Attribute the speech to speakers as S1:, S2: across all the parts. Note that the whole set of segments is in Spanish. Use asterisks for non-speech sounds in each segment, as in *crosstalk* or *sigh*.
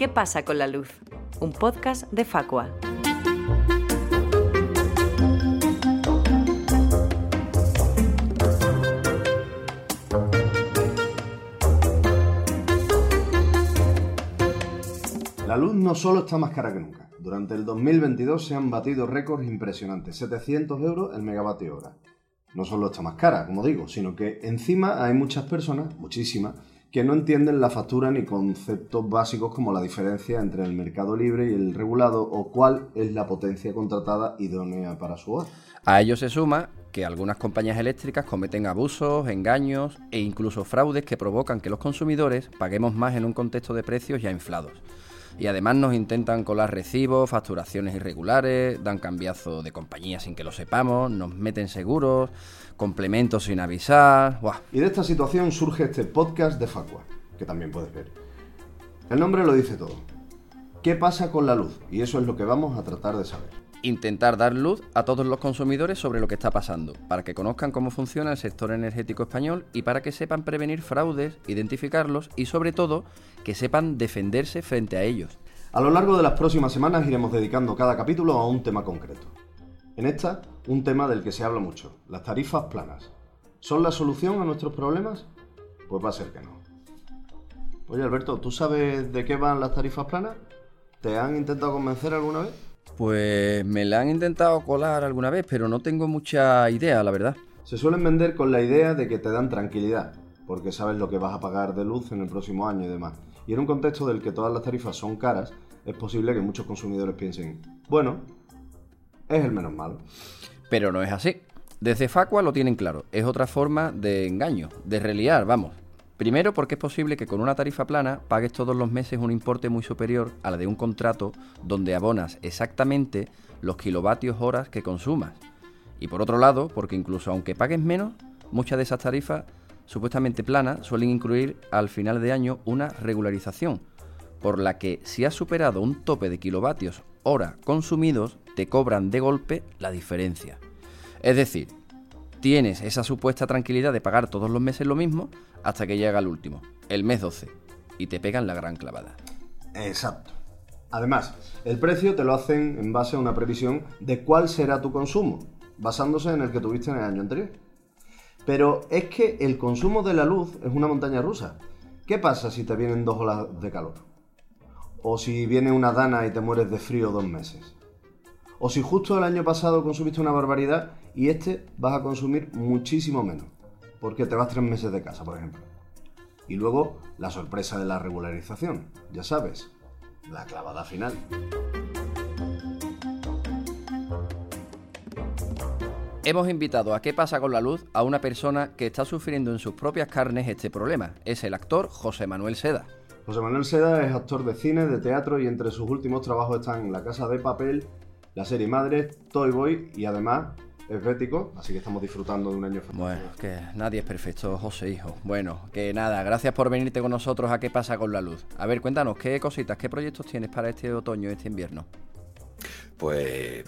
S1: ¿Qué pasa con la luz? Un podcast de Facua.
S2: La luz no solo está más cara que nunca. Durante el 2022 se han batido récords impresionantes, 700 euros el megavatio hora. No solo está más cara, como digo, sino que encima hay muchas personas, muchísimas, que no entienden la factura ni conceptos básicos como la diferencia entre el mercado libre y el regulado o cuál es la potencia contratada idónea para su hogar.
S3: A ello se suma que algunas compañías eléctricas cometen abusos, engaños e incluso fraudes que provocan que los consumidores paguemos más en un contexto de precios ya inflados. Y además nos intentan colar recibos, facturaciones irregulares, dan cambiazo de compañía sin que lo sepamos, nos meten seguros, complementos sin avisar. ¡Buah!
S2: Y de esta situación surge este podcast de Facua, que también puedes ver. El nombre lo dice todo. ¿Qué pasa con la luz? Y eso es lo que vamos a tratar de saber.
S3: Intentar dar luz a todos los consumidores sobre lo que está pasando, para que conozcan cómo funciona el sector energético español y para que sepan prevenir fraudes, identificarlos y sobre todo que sepan defenderse frente a ellos.
S2: A lo largo de las próximas semanas iremos dedicando cada capítulo a un tema concreto. En esta, un tema del que se habla mucho, las tarifas planas. ¿Son la solución a nuestros problemas? Pues va a ser que no. Oye Alberto, ¿tú sabes de qué van las tarifas planas? ¿Te han intentado convencer alguna vez?
S3: Pues me la han intentado colar alguna vez, pero no tengo mucha idea, la verdad.
S2: Se suelen vender con la idea de que te dan tranquilidad, porque sabes lo que vas a pagar de luz en el próximo año y demás. Y en un contexto del que todas las tarifas son caras, es posible que muchos consumidores piensen, bueno, es el menos malo.
S3: Pero no es así. Desde Facua lo tienen claro, es otra forma de engaño, de reliar, vamos. Primero porque es posible que con una tarifa plana pagues todos los meses un importe muy superior a la de un contrato donde abonas exactamente los kilovatios horas que consumas. Y por otro lado, porque incluso aunque pagues menos, muchas de esas tarifas supuestamente planas suelen incluir al final de año una regularización, por la que si has superado un tope de kilovatios hora consumidos, te cobran de golpe la diferencia. Es decir, tienes esa supuesta tranquilidad de pagar todos los meses lo mismo hasta que llega el último, el mes 12, y te pegan la gran clavada.
S2: Exacto. Además, el precio te lo hacen en base a una previsión de cuál será tu consumo, basándose en el que tuviste en el año anterior. Pero es que el consumo de la luz es una montaña rusa. ¿Qué pasa si te vienen dos olas de calor? O si viene una dana y te mueres de frío dos meses. O si justo el año pasado consumiste una barbaridad y este vas a consumir muchísimo menos. Porque te vas tres meses de casa, por ejemplo. Y luego la sorpresa de la regularización. Ya sabes, la clavada final.
S3: Hemos invitado a ¿Qué pasa con la luz? a una persona que está sufriendo en sus propias carnes este problema. Es el actor José Manuel Seda.
S2: José Manuel Seda es actor de cine, de teatro y entre sus últimos trabajos están La Casa de Papel, la serie Madre, Toy Boy y además es bético, así que estamos disfrutando de un año fantástico.
S3: Bueno, que nadie es perfecto, José, hijo. Bueno, que nada, gracias por venirte con nosotros a ¿Qué pasa con la luz? A ver, cuéntanos, ¿qué cositas, qué proyectos tienes para este otoño, este invierno?
S4: Pues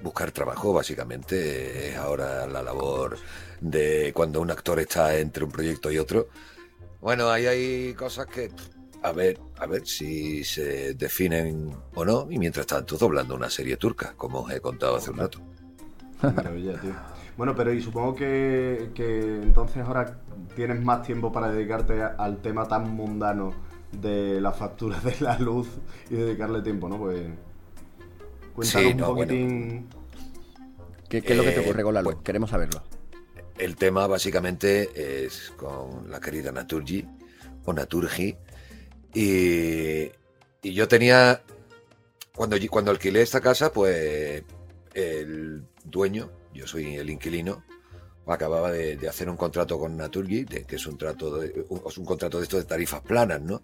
S4: buscar trabajo, básicamente, es ahora la labor de cuando un actor está entre un proyecto y otro. Bueno, ahí hay cosas que, a ver, a ver si se definen o no, y mientras tanto doblando una serie turca, como os he contado hace un rato.
S2: Maravilla, tío. Bueno, pero y supongo que, que entonces ahora tienes más tiempo para dedicarte al tema tan mundano de la factura de la luz y dedicarle tiempo, ¿no? Pues cuéntanos
S4: Sí,
S2: un poquitín.
S3: ¿Qué, qué es lo que te
S4: Eh,
S3: ocurre con la luz?
S4: pues-
S3: Queremos saberlo.
S4: El tema básicamente es con la querida Naturgi o Naturgi. Y, y yo tenía, cuando, cuando alquilé esta casa, pues el dueño, yo soy el inquilino, acababa de, hacer un contrato con Naturgi, de- que es un, trato de, un, es un contrato de estos de tarifas planas, ¿no?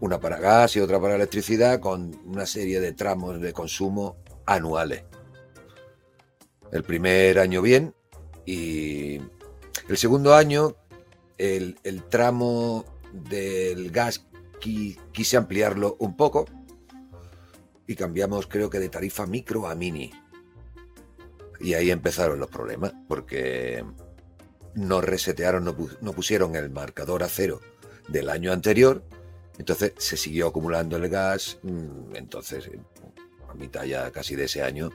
S4: Una para gas y otra para electricidad con una serie de tramos de consumo anuales. El primer año bien, y el segundo año, el, el tramo del gas qui- quise ampliarlo un poco y cambiamos creo que de tarifa micro a mini. Y ahí empezaron los problemas, porque no resetearon, no, pu- no pusieron el marcador a cero del año anterior Entonces se siguió acumulando el gas, mm, entonces a mitad ya casi de ese año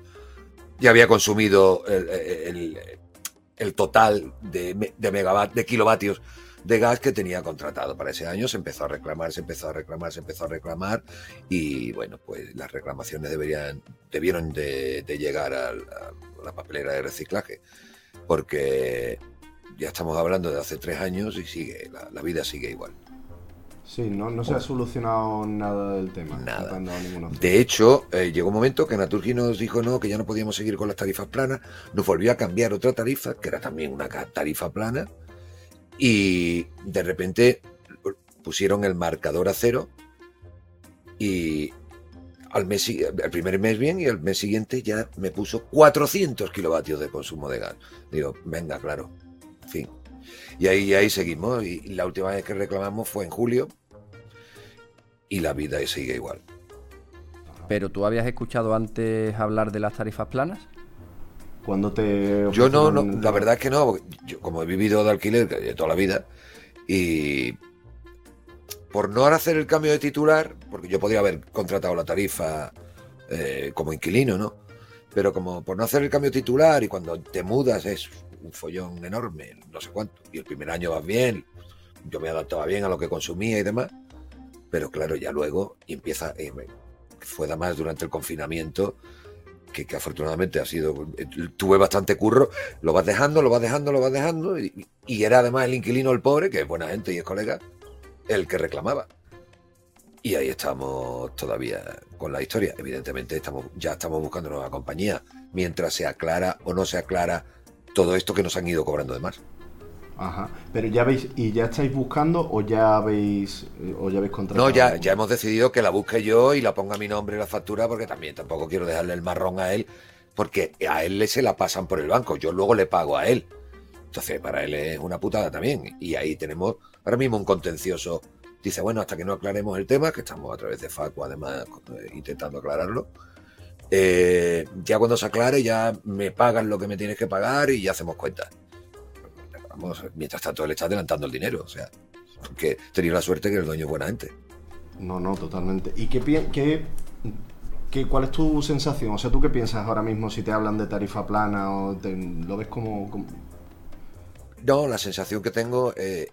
S4: ya había consumido el, el- total de, de de kilovatios de gas que tenía contratado para ese año. Se empezó a reclamar, se empezó a reclamar, se empezó a reclamar y bueno, pues las reclamaciones deberían, debieron de, de llegar a la papelera de reciclaje porque ya estamos hablando de hace tres años y sigue, la, la vida sigue igual.
S2: Sí, no, no se ha solucionado nada del tema.
S4: Nada.
S2: No.
S4: De hecho, eh, llegó un momento que Naturgy nos dijo no, que ya no podíamos seguir con las tarifas planas, nos volvió a cambiar otra tarifa, que era también una tarifa plana, y de repente pusieron el marcador a cero y al mes, el primer mes bien y el mes siguiente ya me puso 400 kilovatios de consumo de gas. Digo, venga, claro, fin. Y ahí, ahí seguimos, y la última vez que reclamamos fue en julio, y la vida sigue igual.
S3: Pero tú habías escuchado antes hablar de las tarifas planas.
S2: Cuando te
S4: Yo no, no, la verdad es que no, porque yo como he vivido de alquiler de toda la vida y por no hacer el cambio de titular, porque yo podría haber contratado la tarifa eh, como inquilino, ¿no? Pero como por no hacer el cambio titular y cuando te mudas es un follón enorme, no sé cuánto, y el primer año vas bien, yo me adaptaba bien a lo que consumía y demás, pero claro, ya luego y empieza, eh, fue además durante el confinamiento, que, que afortunadamente ha sido, eh, tuve bastante curro, lo vas dejando, lo vas dejando, lo vas dejando, y, y era además el inquilino, el pobre, que es buena gente y es colega, el que reclamaba. Y ahí estamos todavía con la historia. Evidentemente estamos, ya estamos buscando nueva compañía, mientras se aclara o no se aclara todo esto que nos han ido cobrando de más.
S2: Ajá. Pero ya veis, ¿y ya estáis buscando o ya habéis, o ya habéis contratado?
S4: No, ya, ya hemos decidido que la busque yo y la ponga mi nombre en la factura, porque también tampoco quiero dejarle el marrón a él, porque a él se la pasan por el banco, yo luego le pago a él. Entonces, para él es una putada también. Y ahí tenemos ahora mismo un contencioso. Dice, bueno, hasta que no aclaremos el tema, que estamos a través de Facu, además, eh, intentando aclararlo. eh, ya cuando se aclare, ya me pagan lo que me tienes que pagar y ya hacemos cuentas. Vamos, mientras tanto, él está adelantando el dinero. O sea, que tenido la suerte que el dueño es buena gente.
S2: No, no, totalmente. ¿Y qué, qué, qué- cuál es tu sensación? O sea, ¿tú qué piensas ahora mismo si te hablan de tarifa plana o te- lo ves como... como-
S4: No, la sensación que tengo eh,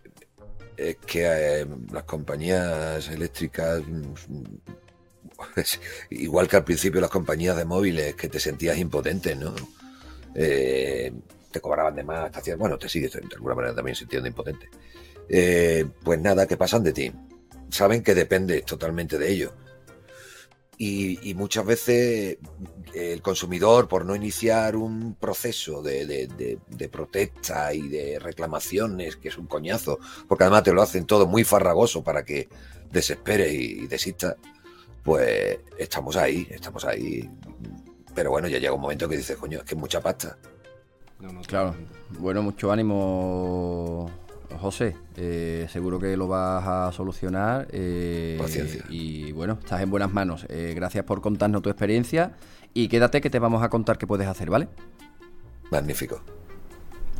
S4: es que eh, las compañías eléctricas, *laughs* igual que al principio las compañías de móviles, que te sentías impotente, ¿no? Eh, te cobraban de más, te hacían- bueno, te sigues de alguna manera también sintiendo impotente. Eh, pues nada, que pasan de ti. Saben que dependes totalmente de ellos. Y, muchas veces el consumidor, por no iniciar un proceso de, de- de- de protesta y de reclamaciones, que es un coñazo, porque además te lo hacen todo muy farragoso para que desesperes y, y desistas, pues estamos ahí, estamos ahí. Pero bueno, ya llega un momento que dices, coño, es que es mucha pasta.
S2: No, no,
S3: Claro. Bueno, mucho ánimo, José. Eh, seguro que lo vas a solucionar. eh,
S4: Paciencia.
S3: Y bueno, estás en buenas manos. Eh, gracias por contarnos tu experiencia. Y quédate que te vamos a contar qué puedes hacer, ¿vale?
S4: Magnífico.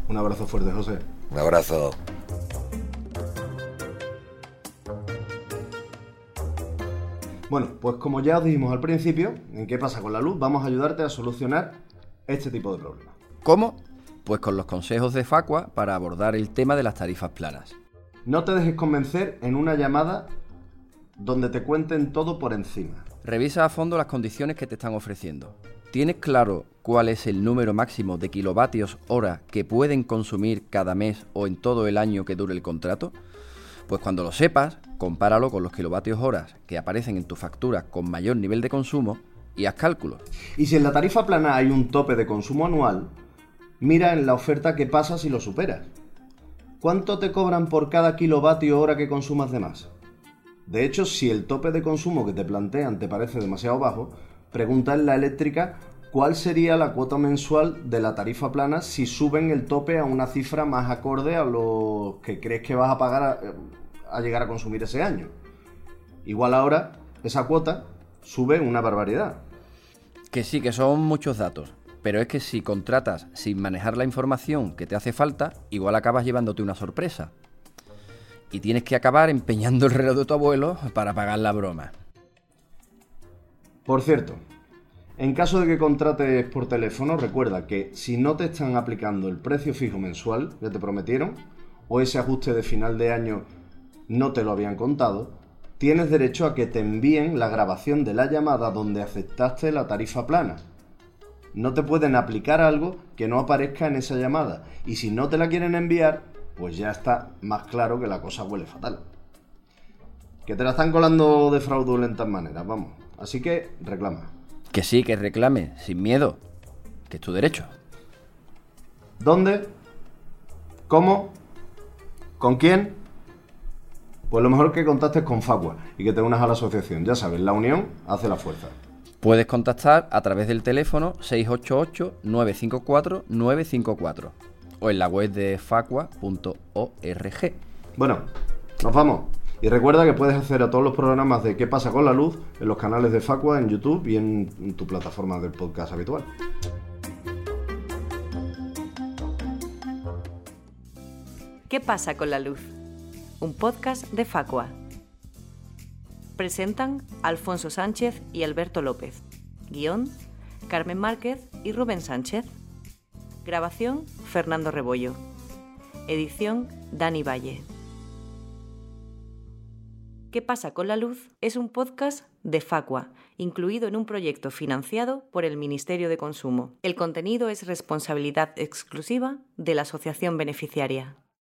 S2: Un abrazo fuerte, José.
S4: Un abrazo.
S2: Bueno, pues como ya os dijimos al principio, ¿en qué pasa con la luz? Vamos a ayudarte a solucionar este tipo de problemas.
S3: ¿Cómo? Pues con los consejos de Facua para abordar el tema de las tarifas planas.
S2: No te dejes convencer en una llamada donde te cuenten todo por encima.
S3: Revisa a fondo las condiciones que te están ofreciendo. ¿Tienes claro cuál es el número máximo de kilovatios hora que pueden consumir cada mes o en todo el año que dure el contrato? Pues cuando lo sepas, compáralo con los kilovatios horas que aparecen en tu factura con mayor nivel de consumo y haz cálculos.
S2: Y si en la tarifa plana hay un tope de consumo anual, mira en la oferta que pasa si lo superas. ¿Cuánto te cobran por cada kilovatio hora que consumas de más? De hecho, si el tope de consumo que te plantean te parece demasiado bajo, pregunta en la eléctrica cuál sería la cuota mensual de la tarifa plana si suben el tope a una cifra más acorde a lo que crees que vas a pagar a, a llegar a consumir ese año. Igual ahora, esa cuota sube una barbaridad.
S3: Que sí, que son muchos datos, pero es que si contratas sin manejar la información que te hace falta, igual acabas llevándote una sorpresa. y tienes que acabar empeñando el reloj de tu abuelo para pagar la broma.
S2: Por cierto, en caso de que contrates por teléfono, recuerda que si no te están aplicando el precio fijo mensual que te prometieron, o ese ajuste de final de año no te lo habían contado, tienes derecho a que te envíen la grabación de la llamada donde aceptaste la tarifa plana. No te pueden aplicar algo que no aparezca en esa llamada, y si no te la quieren enviar, pues ya está más claro que la cosa huele fatal. Que te la están colando de fraudulentas maneras, vamos. Así que reclama.
S3: Que sí, que reclame, sin miedo, que es tu derecho.
S2: ¿Dónde? ¿Cómo? ¿Con quién? Pues lo mejor que contactes con Facua y que te unas a la asociación. Ya sabes, la unión hace la fuerza.
S3: Puedes contactar a través del teléfono 688-954-954 o en la web de facua.org.
S2: Bueno, nos vamos. Y recuerda que puedes hacer a todos los programas de ¿Qué pasa con la luz? en los canales de Facua, en YouTube y en tu plataforma del podcast habitual.
S1: ¿Qué pasa con la luz? Un podcast de Facua. Presentan Alfonso Sánchez y Alberto López. Guión, Carmen Márquez y Rubén Sánchez. Grabación, Fernando Rebollo. Edición, Dani Valle. ¿Qué pasa con la luz? Es un podcast de Facua, incluido en un proyecto financiado por el Ministerio de Consumo. El contenido es responsabilidad exclusiva de la asociación beneficiaria.